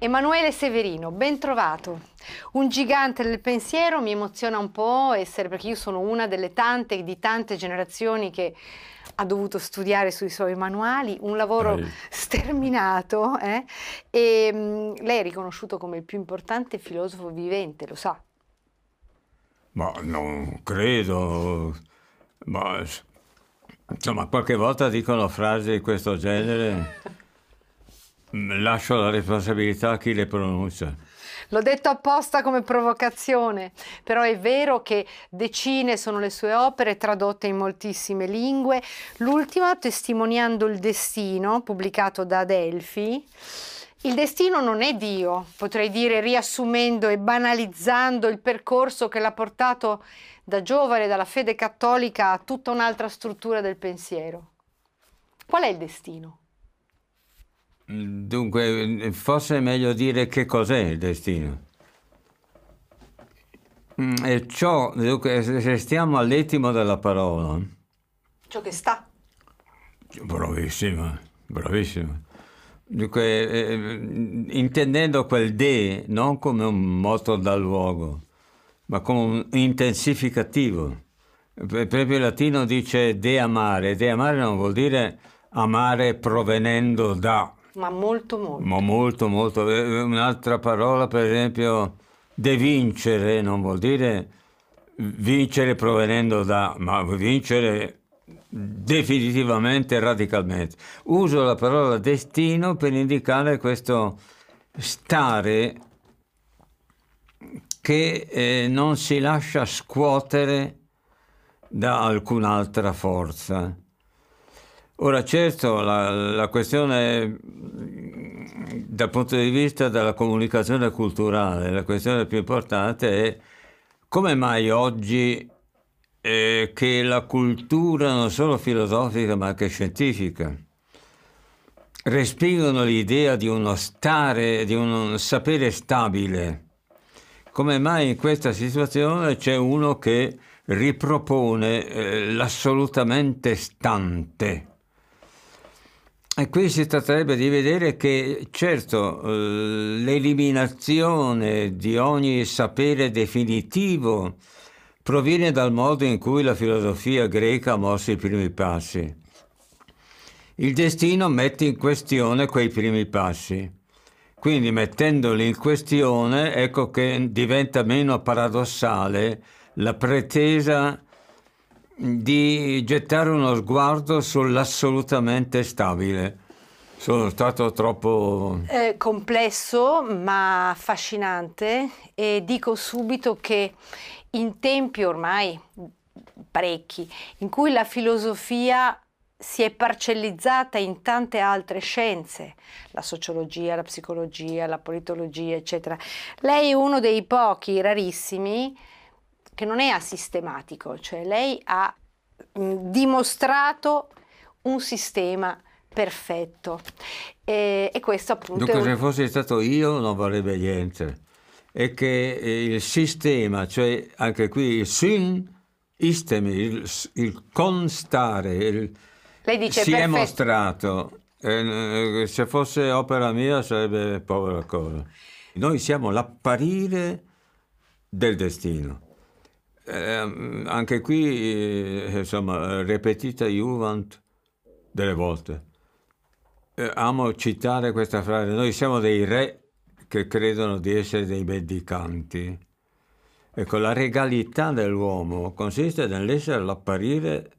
Emanuele Severino, ben trovato. Un gigante del pensiero mi emoziona un po' essere perché io sono una delle tante di tante generazioni che ha dovuto studiare sui suoi manuali, un lavoro Dai. sterminato eh? e mh, mm, lei è riconosciuto come il più importante filosofo vivente, lo sa. Ma non credo, ma insomma qualche volta dicono frasi di questo genere, lascio la responsabilità a chi le pronuncia. L'ho detto apposta come provocazione, però è vero che decine sono le sue opere tradotte in moltissime lingue. L'ultima, Testimoniando il destino, pubblicato da Adelphi. Il destino non è Dio, potrei dire riassumendo e banalizzando il percorso che l'ha portato da giovane dalla fede cattolica a tutta un'altra struttura del pensiero. Qual è il destino? Dunque, forse è meglio dire che cos'è il destino. Mm, e ciò, dunque, se stiamo all'ettimo della parola. Ciò che sta. Bravissima, bravissima. Dunque, eh, intendendo quel de non come un moto dal luogo, ma come un intensificativo. Proprio il latino dice de amare. De amare non vuol dire amare provenendo da, ma molto molto. Ma molto molto. Eh, un'altra parola, per esempio, de vincere non vuol dire vincere provenendo da, ma vincere definitivamente, radicalmente. Uso la parola destino per indicare questo stare che eh, non si lascia scuotere da alcun'altra forza. Ora certo la, la, questione dal punto di vista della comunicazione culturale, la questione più importante è come mai oggi eh, che la cultura non solo filosofica ma anche scientifica respingono l'idea di uno stare, di un sapere stabile. Come mai in questa situazione c'è uno che ripropone eh, l'assolutamente stante? E qui si tratterebbe di vedere che, certo, eh, l'eliminazione di ogni sapere definitivo proviene dal modo in cui la filosofia greca ha mosso i primi passi. Il destino mette in questione quei primi passi. Quindi mettendoli in questione, ecco che diventa meno paradossale la pretesa di gettare uno sguardo sull'assolutamente stabile. Sono stato troppo... Eh, complesso ma affascinante e dico subito che in tempi ormai parecchi in cui la filosofia si è parcellizzata in tante altre scienze, la sociologia, la psicologia, la politologia, eccetera. Lei è uno dei pochi, rarissimi, che non è asistematico, cioè lei ha dimostrato un sistema perfetto e, e questo appunto... Dunque un... se fossi stato io non varrebbe niente, è che eh, il sistema, cioè anche qui il sin istemi, il, il constare, il, lei dice si perfetto. è mostrato, eh, se fosse opera mia sarebbe povera cosa. Noi siamo l'apparire del destino. Eh, anche qui, eh, insomma, repetita Juvent delle volte. Eh, amo citare questa frase, noi siamo dei re che credono di essere dei mendicanti. Ecco, la regalità dell'uomo consiste nell'essere l'apparire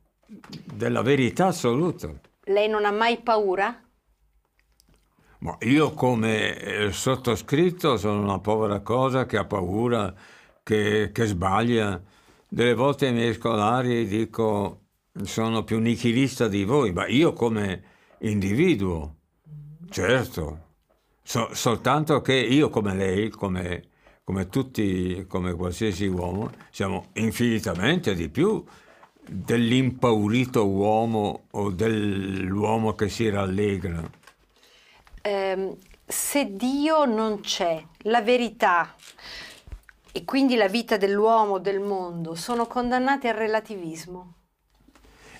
della verità assoluta. Lei non ha mai paura? Ma io come eh, sottoscritto sono una povera cosa che ha paura, che, che sbaglia delle volte ai miei scolari dico sono più nichilista di voi, ma io come individuo, certo, so, soltanto che io come lei, come, come tutti, come qualsiasi uomo, siamo infinitamente di più dell'impaurito uomo o dell'uomo che si rallegra. Eh, se Dio non c'è, la verità, e quindi la vita dell'uomo, del mondo, sono condannate al relativismo.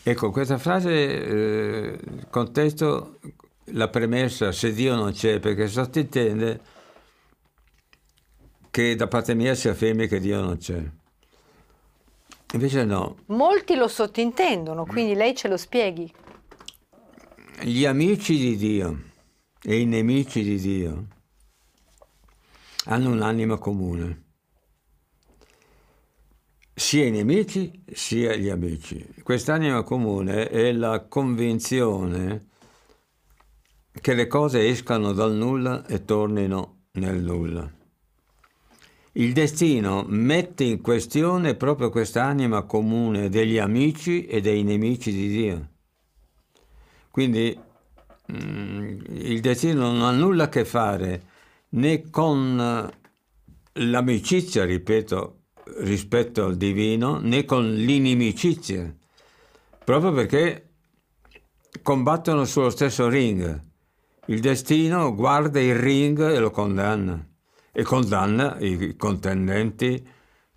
Ecco, questa frase, eh, contesto la premessa se Dio non c'è, perché sottintende che da parte mia si affermi che Dio non c'è. Invece no. Molti lo sottintendono, quindi lei ce lo spieghi. Gli amici di Dio e i nemici di Dio hanno un'anima comune. Sia i nemici sia gli amici. Quest'anima comune è la convinzione che le cose escano dal nulla e tornino nel nulla. Il destino mette in questione proprio quest'anima comune degli amici e dei nemici di Dio. Quindi mm, il destino non ha nulla a che fare né con l'amicizia, ripeto, rispetto al divino, né con l'inimicizia, proprio perché combattono sullo stesso ring. Il destino guarda il ring e lo condanna e condanna i contendenti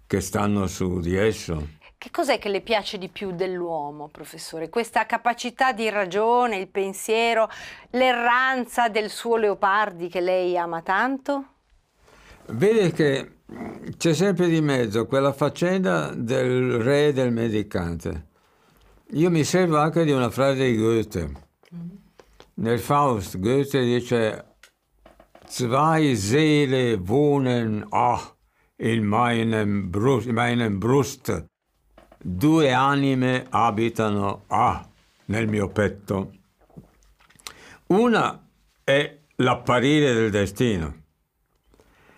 che stanno su di esso. Che cos'è che le piace di più dell'uomo, professore? Questa capacità di ragione, il pensiero, l'erranza del suo Leopardi che lei ama tanto? Vede che c'è sempre di mezzo quella faccenda del re e del medicante. Io mi servo anche di una frase di Goethe. Mm-hmm. Nel Faust Goethe dice Zwei Seele wohnen, ach, in meinem Brust, in meinem Brust. Due anime abitano, ah, nel mio petto. Una è l'apparire del destino,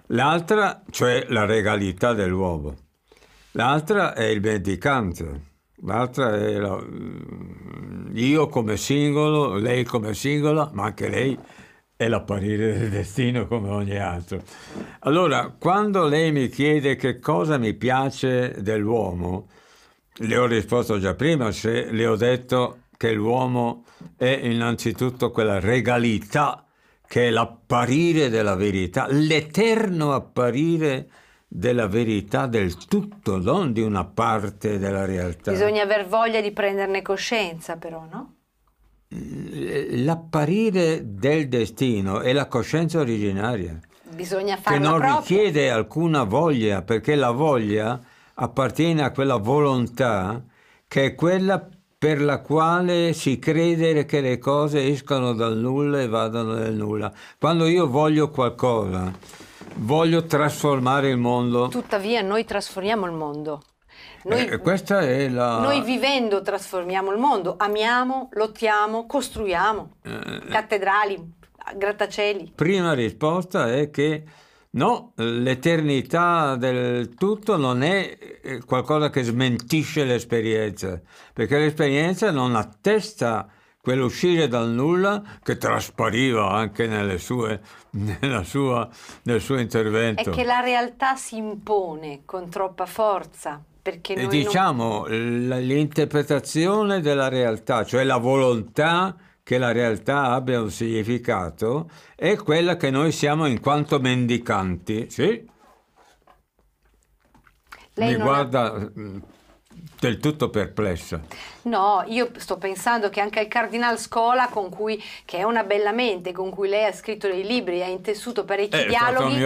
l'altra, cioè la regalità dell'uomo. L'altra è il mendicante, l'altra è la, io come singolo, lei come singola, ma anche lei è l'apparire del destino come ogni altro. Allora, quando lei mi chiede che cosa mi piace dell'uomo, le ho risposto già prima, se le ho detto che l'uomo è innanzitutto quella regalità che è l'apparire della verità, l'eterno apparire della verità del tutto, non di una parte della realtà. Bisogna aver voglia di prenderne coscienza però, no? l'apparire del destino è la coscienza originaria. Bisogna farla Che non propria. richiede alcuna voglia, perché la voglia appartiene a quella volontà che è quella per la quale si crede che le cose escano dal nulla e vadano nel nulla. Quando io voglio qualcosa, voglio trasformare il mondo. Tuttavia noi trasformiamo il mondo. Noi, eh, la... noi, vivendo trasformiamo il mondo, amiamo, lottiamo, costruiamo eh, cattedrali, grattacieli. Prima risposta è che no, l'eternità del tutto non è eh, qualcosa che smentisce l'esperienza, perché l'esperienza non attesta quell'uscire dal nulla che traspariva anche sue, sua, nel suo intervento. È che la realtà si impone con troppa forza perché noi diciamo non... l'interpretazione della realtà, cioè la volontà che la realtà abbia un significato, è quella che noi siamo in quanto mendicanti. Sì. Lei Mi guarda ha... Del tutto perplessa. No, io sto pensando che anche il Cardinal Scola, cui, che è una bella mente, con cui lei ha scritto dei libri, ha intessuto parecchi è dialoghi.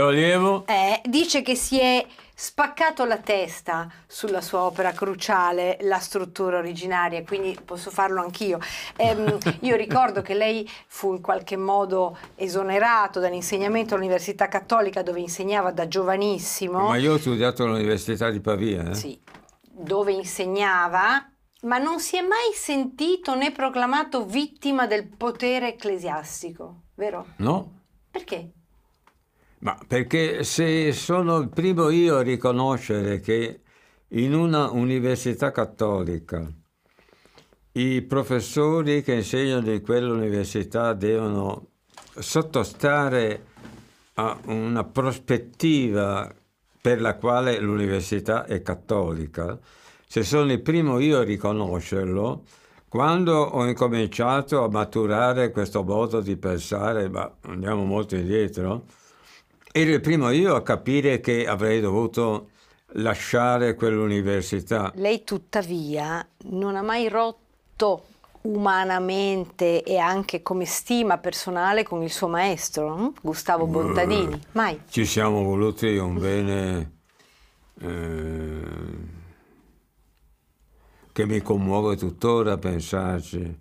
Eh, dice che si è spaccato la testa sulla sua opera cruciale, la struttura originaria, quindi posso farlo anch'io. Ehm, io ricordo che lei fu in qualche modo esonerato dall'insegnamento all'Università Cattolica dove insegnava da giovanissimo. Ma io ho studiato all'Università di Pavia. Eh? Sì, dove insegnava, ma non si è mai sentito né proclamato vittima del potere ecclesiastico, vero? No. Perché? Ma perché se sono il primo io a riconoscere che in una università cattolica i professori che insegnano in quell'università devono sottostare a una prospettiva per la quale l'università è cattolica, se sono il primo io a riconoscerlo, quando ho incominciato a maturare questo modo di pensare, ma andiamo molto indietro, ero il primo io a capire che avrei dovuto lasciare quell'università. Lei tuttavia non ha mai rotto umanamente e anche come stima personale con il suo maestro, hm? Gustavo Bontadini? Mai? Ci siamo voluti un bene eh, che mi commuove tuttora a pensarci.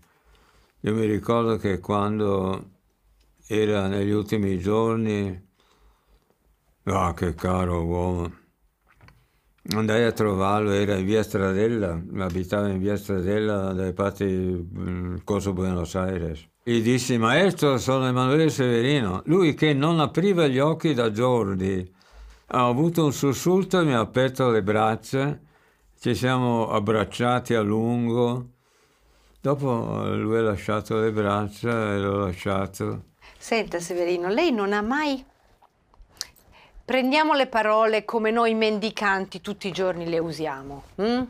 Io mi ricordo che quando era negli ultimi giorni, ah che caro uomo, andai a trovarlo, era in via Stradella, abitava in via Stradella dai parti del Corso Buenos Aires. Gli dissi, maestro, sono Emanuele Severino. Lui che non apriva gli occhi da giorni, ha avuto un sussulto e mi ha aperto le braccia, ci siamo abbracciati a lungo. Dopo lui ha lasciato le braccia e l'ho lasciato. Senta Severino, lei non ha mai Prendiamo le parole come noi mendicanti tutti i giorni le usiamo, hm?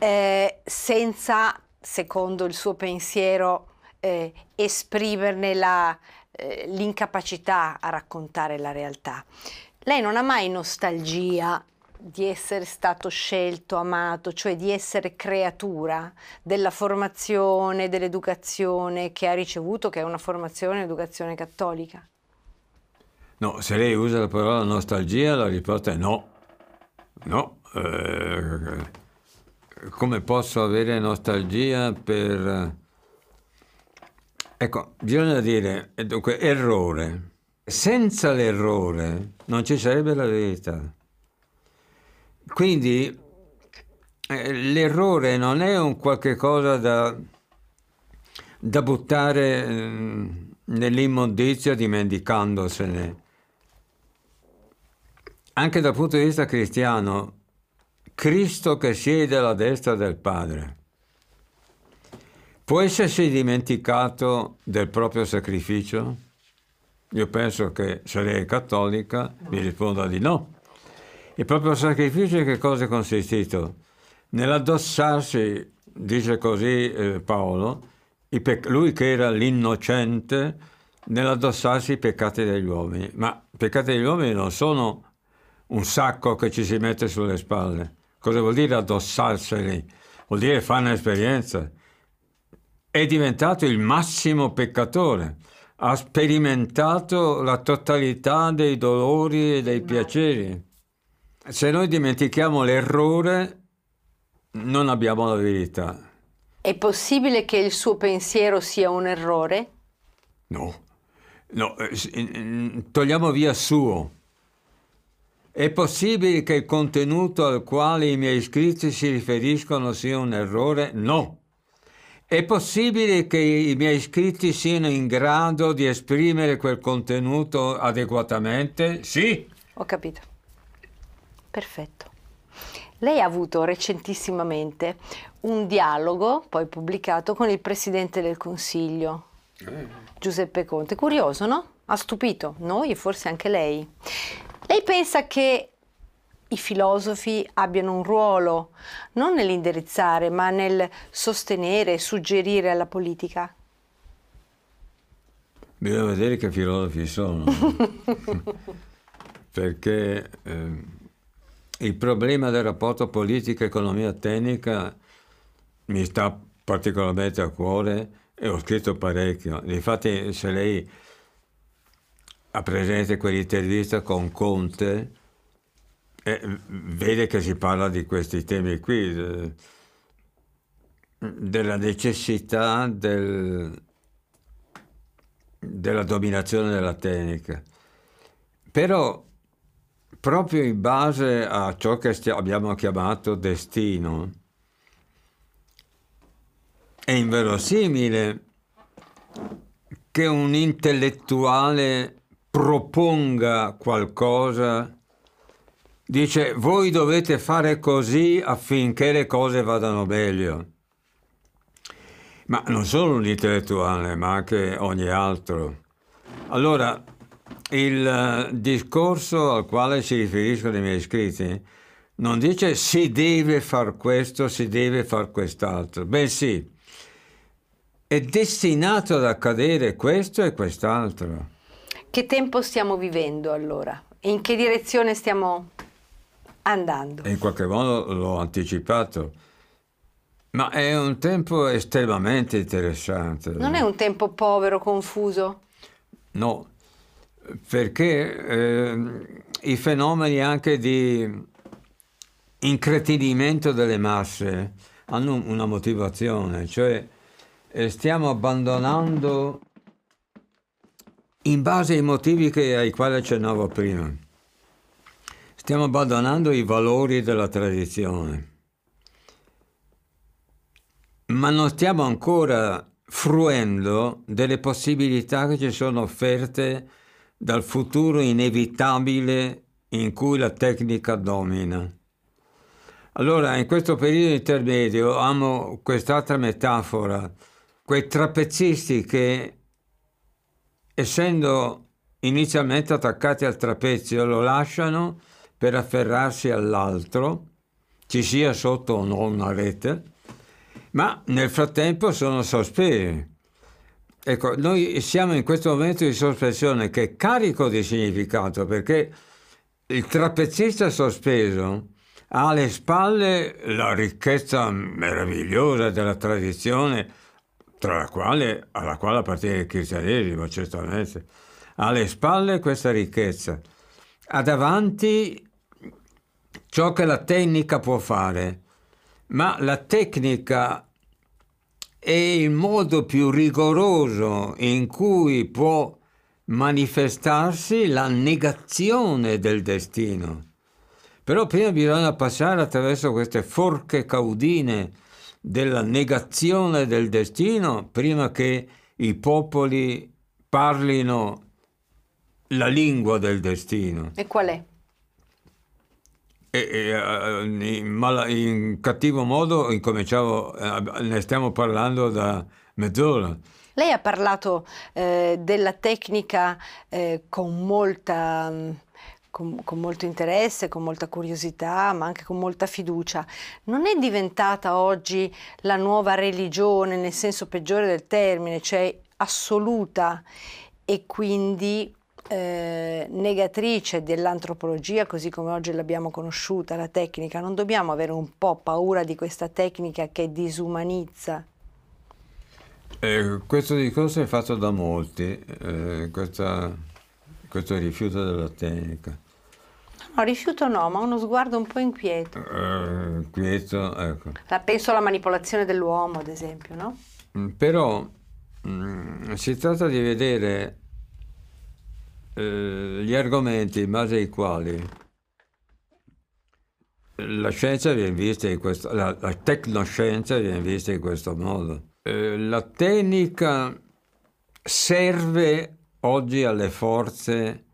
eh, senza, secondo il suo pensiero, eh, esprimerne la, eh, l'incapacità a raccontare la realtà. Lei non ha mai nostalgia di essere stato scelto, amato, cioè di essere creatura della formazione, dell'educazione che ha ricevuto, che è una formazione, educazione cattolica? No, se lei usa la parola nostalgia, la risposta è no. No. Eh, come posso avere nostalgia per... Ecco, bisogna dire, dunque, errore. Senza l'errore non ci sarebbe la verità. Quindi eh, l'errore non è un qualche cosa da, da buttare eh, nell'immondizia dimenticandosene anche dal punto di vista cristiano, Cristo che siede alla destra del Padre può essersi dimenticato del proprio sacrificio? Io penso che se lei è cattolica mi risponda di no. Il proprio sacrificio in che cosa è consistito? Nell'addossarsi, dice così eh, Paolo, pec- lui che era l'innocente, nell'addossarsi i peccati degli uomini. Ma i peccati degli uomini non sono un sacco che ci si mette sulle spalle. Cosa vuol dire addossarseli? Vuol dire fare un'esperienza. È diventato il massimo peccatore, ha sperimentato la totalità dei dolori e dei piaceri. Se noi dimentichiamo l'errore, non abbiamo la verità. È possibile che il suo pensiero sia un errore? No, no eh, togliamo via suo è possibile che il contenuto al quale i miei scritti si riferiscono sia un errore? No. È possibile che i miei scritti siano in grado di esprimere quel contenuto adeguatamente? Sì. Ho capito. Perfetto. Lei ha avuto recentissimamente un dialogo, poi pubblicato, con il Presidente del Consiglio, eh. Giuseppe Conte. Curioso, no? Ha stupito noi e forse anche lei. Lei pensa che i filosofi abbiano un ruolo non nell'indirizzare, ma nel sostenere e suggerire alla politica? Bisogna vedere che filosofi sono. Perché eh, il problema del rapporto politica-economia tecnica mi sta particolarmente a cuore e ho scritto parecchio. Infatti se lei ha presente quell'intervista con Conte e vede che si parla di questi temi qui, de, della necessità del, della dominazione della tecnica. Però proprio in base a ciò che abbiamo chiamato destino, è inverosimile che un intellettuale proponga qualcosa, dice voi dovete fare così affinché le cose vadano meglio. Ma non solo un intellettuale, ma anche ogni altro. Allora, il eh, discorso al quale si riferiscono i miei scritti non dice si deve far questo, si deve far quest'altro. Beh sì, è destinato ad accadere questo e quest'altro. Che tempo stiamo vivendo allora? In che direzione stiamo andando? In qualche modo l'ho anticipato. Ma è un tempo estremamente interessante. Non è un tempo povero, confuso? No, perché eh, i fenomeni anche di incretinimento delle masse hanno una motivazione, cioè eh, stiamo abbandonando in base ai motivi che, ai quali accennavo prima, stiamo abbandonando i valori della tradizione ma non stiamo ancora fruendo delle possibilità che ci sono offerte dal futuro inevitabile in cui la tecnica domina. Allora, in questo periodo intermedio amo quest'altra metafora, quei trapezzisti che, essendo inizialmente attaccati al trapezio, lo lasciano per afferrarsi all'altro, ci sia sotto o no una rete, ma nel frattempo sono sospesi. Ecco, noi siamo in questo momento di sospensione che è carico di significato perché il trapezzista sospeso ha alle spalle la ricchezza meravigliosa della tradizione, la quale, alla quale appartiene il cristianesimo, certamente. Alle spalle questa ricchezza. Ha davanti ciò che la tecnica può fare, ma la tecnica è il modo più rigoroso in cui può manifestarsi la negazione del destino. Però prima bisogna passare attraverso queste forche caudine della negazione del destino prima che i popoli parlino la lingua del destino. E qual è? E, e, eh, in, mal, in, cattivo modo incominciavo, eh, ne stiamo parlando da mezz'ora. Lei ha parlato eh, della tecnica eh, con molta con, con, molto interesse, con molta curiosità, ma anche con molta fiducia. Non è diventata oggi la nuova religione nel senso peggiore del termine, cioè assoluta e quindi eh, negatrice dell'antropologia così come oggi l'abbiamo conosciuta, la tecnica, non dobbiamo avere un po' paura di questa tecnica che disumanizza? Eh, questo discorso è fatto da molti, eh, questa, questo rifiuto della tecnica. No, rifiuto no, ma uno sguardo un po' inquieto. Uh, inquieto, ecco. La, penso alla manipolazione dell'uomo, ad esempio, no? Mm, però mh, mm, si tratta di vedere eh, gli argomenti in base ai quali la scienza viene vista in questo, la, la tecnoscienza viene vista in questo modo. Eh, la tecnica serve oggi alle forze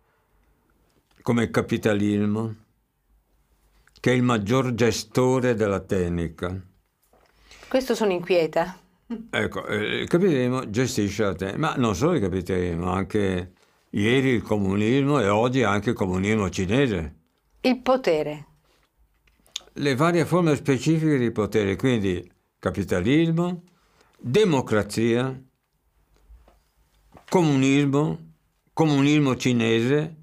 come il capitalismo, che è il maggior gestore della tecnica. Questo sono inquieta. Ecco, eh, il capitalismo gestisce la tecnica, ma non solo il capitalismo, anche ieri il comunismo e oggi anche il comunismo cinese. Il potere. Le varie forme specifiche di potere, quindi capitalismo, democrazia, comunismo, comunismo cinese,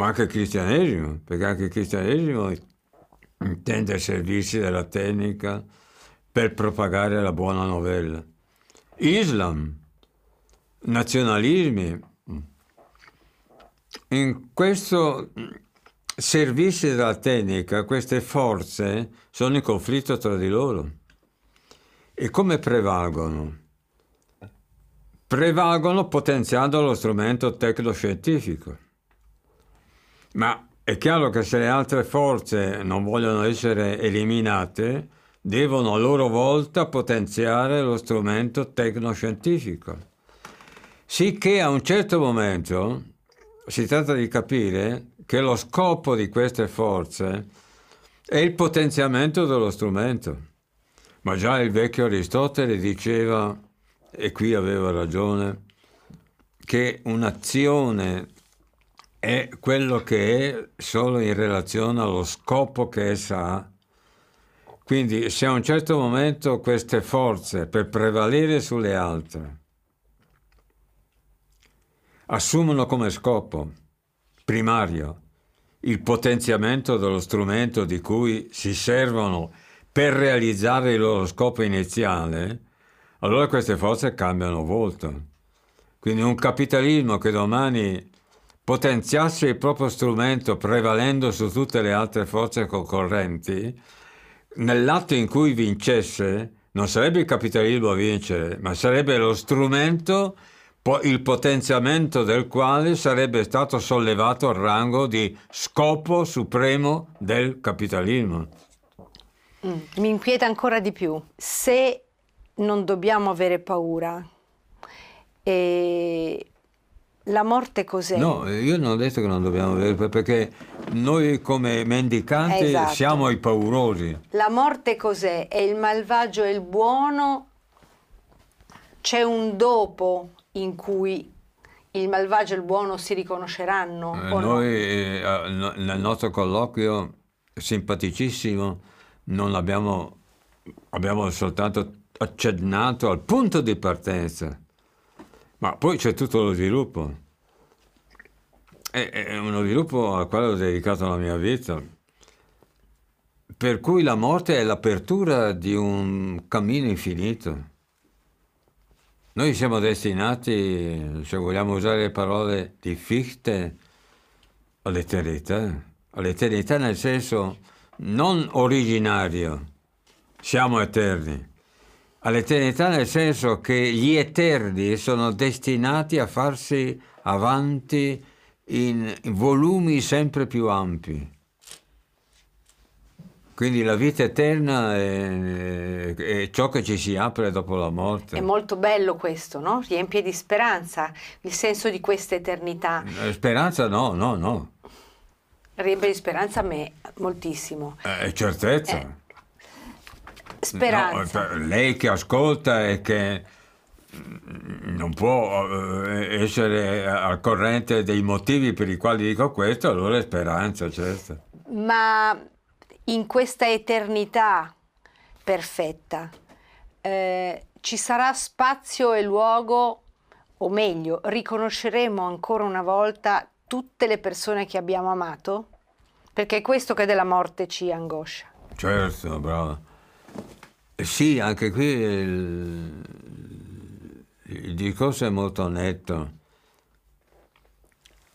ma anche il cristianesimo, perché anche il cristianesimo intende servirsi della tecnica per propagare la buona novella. Islam, nazionalismi, in questo servizio della tecnica, queste forze sono in conflitto tra di loro. E come prevalgono? Prevalgono potenziando lo strumento tecnoscientifico. Ma è chiaro che se le altre forze non vogliono essere eliminate, devono a loro volta potenziare lo strumento tecnoscientifico. Sicché a un certo momento si tratta di capire che lo scopo di queste forze è il potenziamento dello strumento. Ma già il vecchio Aristotele diceva, e qui aveva ragione, che un'azione è quello che è solo in relazione allo scopo che essa ha. Quindi se a un certo momento queste forze, per prevalere sulle altre, assumono come scopo primario il potenziamento dello strumento di cui si servono per realizzare il loro scopo iniziale, allora queste forze cambiano volto. Quindi un capitalismo che domani potenziasse il proprio strumento prevalendo su tutte le altre forze concorrenti, nell'atto in cui vincesse, non sarebbe il capitalismo a vincere, ma sarebbe lo strumento, il potenziamento del quale sarebbe stato sollevato al rango di scopo supremo del capitalismo. Mm, mi inquieta ancora di più. Se non dobbiamo avere paura, e la morte cos'è? No, io non ho detto che non dobbiamo avere, perché noi come mendicanti esatto. siamo i paurosi. La morte cos'è? È il malvagio e il buono? C'è un dopo in cui il malvagio e il buono si riconosceranno? Eh, noi no? eh, nel nostro colloquio simpaticissimo non abbiamo, abbiamo soltanto accennato al punto di partenza, ma poi c'è tutto lo sviluppo. È, uno sviluppo al quale ho dedicato la mia vita, per cui la morte è l'apertura di un cammino infinito. Noi siamo destinati, se vogliamo usare le parole di Fichte, all'eternità. All'eternità nel senso non originario, siamo eterni. All'eternità nel senso che gli eterni sono destinati a farsi avanti in volumi sempre più ampi. Quindi la vita eterna è, è, ciò che ci si apre dopo la morte. È molto bello questo, no? Riempie di speranza il senso di questa eternità. Eh, speranza no, no, no. Riempie di speranza a me moltissimo. Eh, certezza. Eh, speranza. No, lei che ascolta e che non può eh, essere al corrente dei motivi per i quali dico questo, allora è speranza, certo. Ma in questa eternità perfetta eh, ci sarà spazio e luogo, o meglio, riconosceremo ancora una volta tutte le persone che abbiamo amato? Perché è questo che della morte ci angoscia. Certo, bravo. Sì, anche qui il, il discorso è molto netto.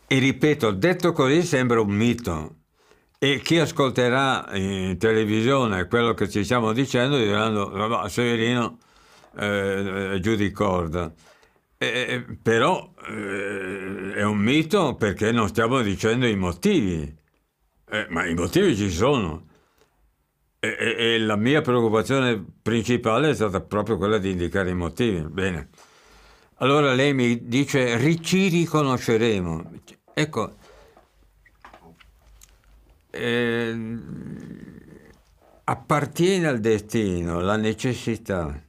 E ripeto, detto così sembra un mito. E chi ascolterà in televisione quello che ci stiamo dicendo diranno, Severino eh, giù di corda. Eh, però eh, è un mito perché non stiamo dicendo i motivi, eh, ma i motivi ci sono. E, e, e, la mia preoccupazione principale è stata proprio quella di indicare i motivi. Bene. Allora lei mi dice, ci riconosceremo. Ecco, eh, appartiene al destino la necessità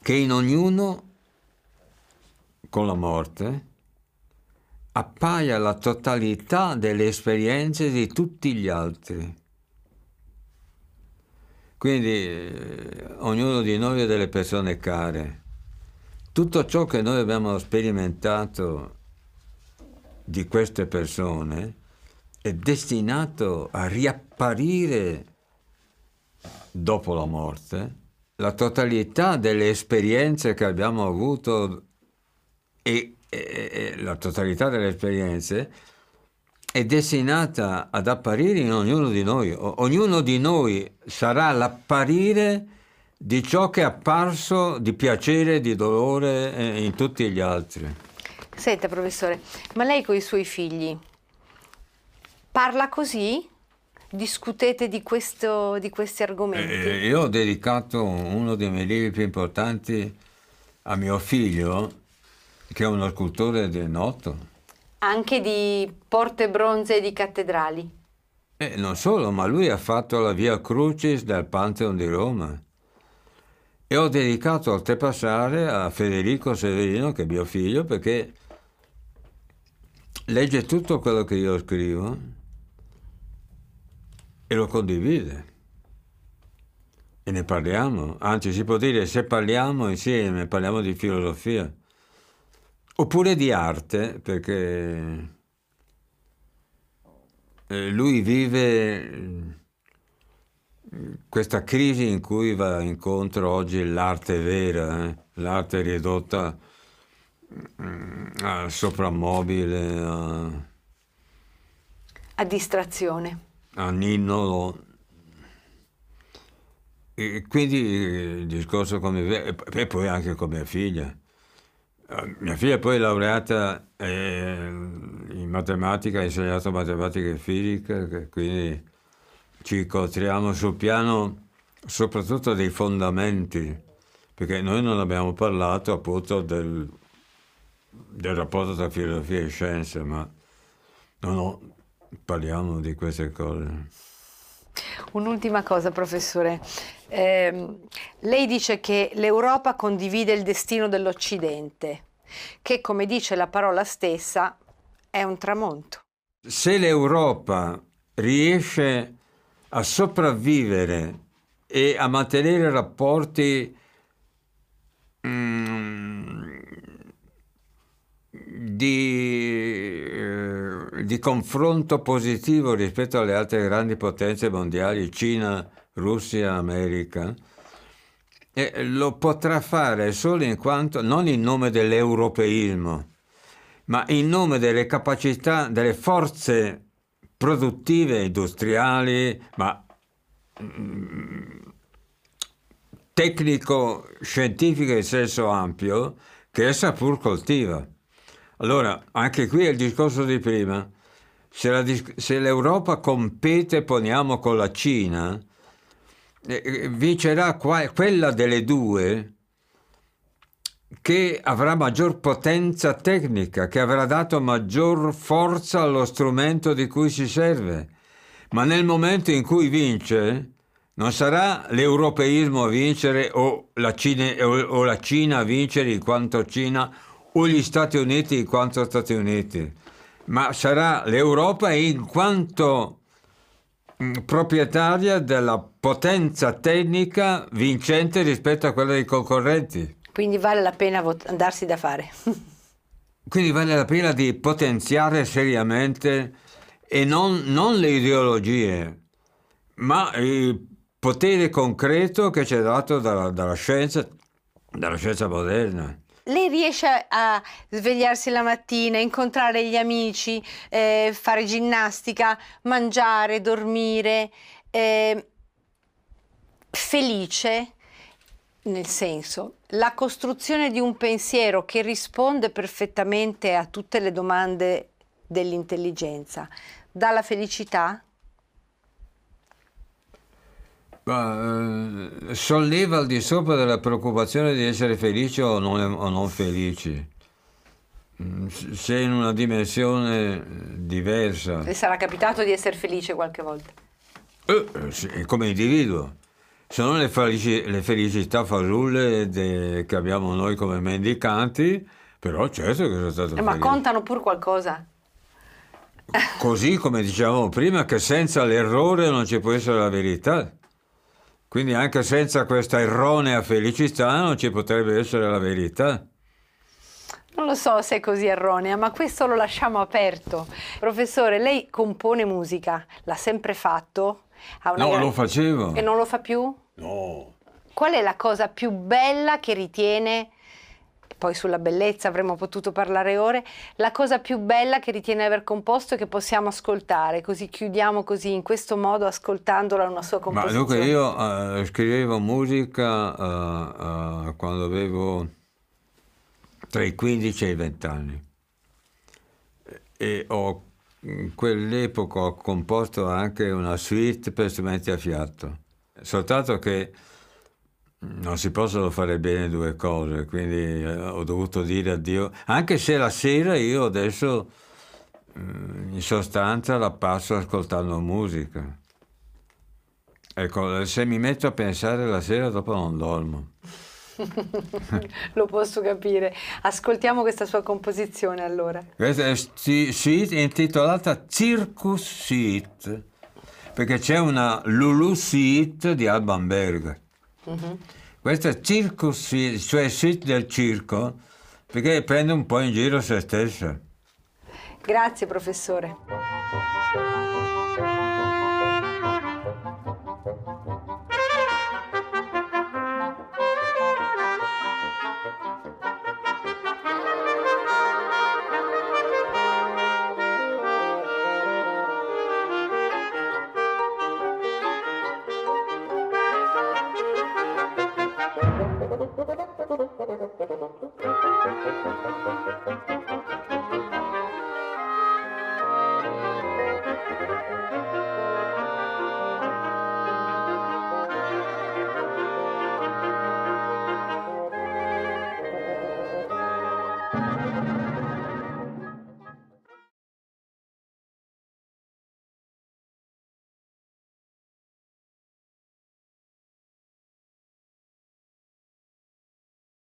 che in ognuno, con la morte, appaia la totalità delle esperienze di tutti gli altri. Quindi eh, ognuno di noi è delle persone care. Tutto ciò che noi abbiamo sperimentato di queste persone è destinato a riapparire dopo la morte. La totalità delle esperienze che abbiamo avuto e, e, e la totalità delle esperienze è destinata ad apparire in ognuno di noi. O, ognuno di noi sarà l'apparire di ciò che è apparso di piacere, di dolore eh, in tutti gli altri. Senta, professore, ma lei con i suoi figli parla così? Discutete di, questo, di questi argomenti? Eh, io ho dedicato uno dei miei libri più importanti a mio figlio, che è uno scultore del noto anche di porte bronze e di cattedrali. Eh, non solo, ma lui ha fatto la Via Crucis del Pantheon di Roma. E ho dedicato oltrepassare a Federico Severino, che è mio figlio, perché legge tutto quello che io scrivo e lo condivide. E ne parliamo, anzi si può dire se parliamo insieme, parliamo di filosofia. Oppure di arte, perché eh, lui vive questa crisi in cui va incontro oggi l'arte vera, eh? l'arte ridotta mm, a soprammobile, a, a distrazione, a ninnolo. E quindi il discorso con mia e poi anche con mia figlia. Eh, mia figlia poi è laureata eh, in matematica, ha insegnato matematica e fisica, quindi ci incontriamo sul piano soprattutto dei fondamenti, perché noi non abbiamo parlato appunto del, del rapporto tra filosofia e scienze, ma no, no, parliamo di queste cose. Un'ultima cosa, professore. Eh, lei dice che l'Europa condivide il destino dell'Occidente, che come dice la parola stessa è un tramonto. Se l'Europa riesce a sopravvivere e a mantenere rapporti mm, di, eh, di, confronto positivo rispetto alle altre grandi potenze mondiali, Cina, Russia, America, e lo potrà fare solo in quanto, non in nome dell'europeismo, ma in nome delle capacità, delle forze produttive, industriali, ma mm, tecnico-scientifiche in senso ampio, che essa pur coltiva. Allora, anche qui è il discorso di prima. Se, la, se l'Europa compete, poniamo, con la Cina, vincerà qua, quella delle due che avrà maggior potenza tecnica, che avrà dato maggior forza allo strumento di cui si serve. Ma nel momento in cui vince, non sarà l'europeismo a vincere o la Cina, o la Cina a vincere in quanto Cina o gli Stati Uniti in quanto Stati Uniti, ma sarà l'Europa in quanto mm, proprietaria della potenza tecnica vincente rispetto a quella dei concorrenti. Quindi vale la pena vot- andarsi da fare. Quindi vale la pena di potenziare seriamente e non, non le ideologie, ma il potere concreto che ci è dato dalla, dalla scienza, dalla scienza moderna lei riesce a svegliarsi la mattina, incontrare gli amici, eh, fare ginnastica, mangiare, dormire, eh, felice, nel senso, la costruzione di un pensiero che risponde perfettamente a tutte le domande dell'intelligenza, dà la felicità? Eh, solleva al di sopra della preoccupazione di essere felici o non, o non felici. Mm, sei in una dimensione diversa. Le sarà capitato di essere felice qualche volta? Eh, sì, come individuo. Sono le, felici, le felicità fasulle de, che abbiamo noi come mendicanti, però certo che sono stato eh, Ma contano pur qualcosa? Così come dicevamo prima, che senza l'errore non ci può essere la verità. Quindi anche senza questa erronea felicità non ci potrebbe essere la verità. Non lo so se è così erronea, ma questo lo lasciamo aperto. Professore, lei compone musica, l'ha sempre fatto? No, gran... lo facevo. E non lo fa più? No. Qual è la cosa più bella che ritiene poi sulla bellezza avremmo potuto parlare ore, la cosa più bella che ritiene aver composto e che possiamo ascoltare, così chiudiamo così in questo modo ascoltandola una sua composizione. Ma dunque io uh, scrivevo musica uh, uh, quando avevo tra i 15 e i 20 anni e ho, in quell'epoca ho composto anche una suite per strumenti a fiato, soltanto che non si possono fare bene due cose, quindi eh, ho dovuto dire addio, anche se la sera io adesso mm, in sostanza la passo ascoltando musica. Ecco, se mi metto a pensare la sera dopo non dormo. Lo posso capire. Ascoltiamo questa sua composizione allora. Questa è intitolata Circus Suite, perché c'è una Lulu Suite di Alban Berg Uh-huh. Questo è circus, cioè sit del circo, perché prende un po' in giro se stessa. Grazie professore.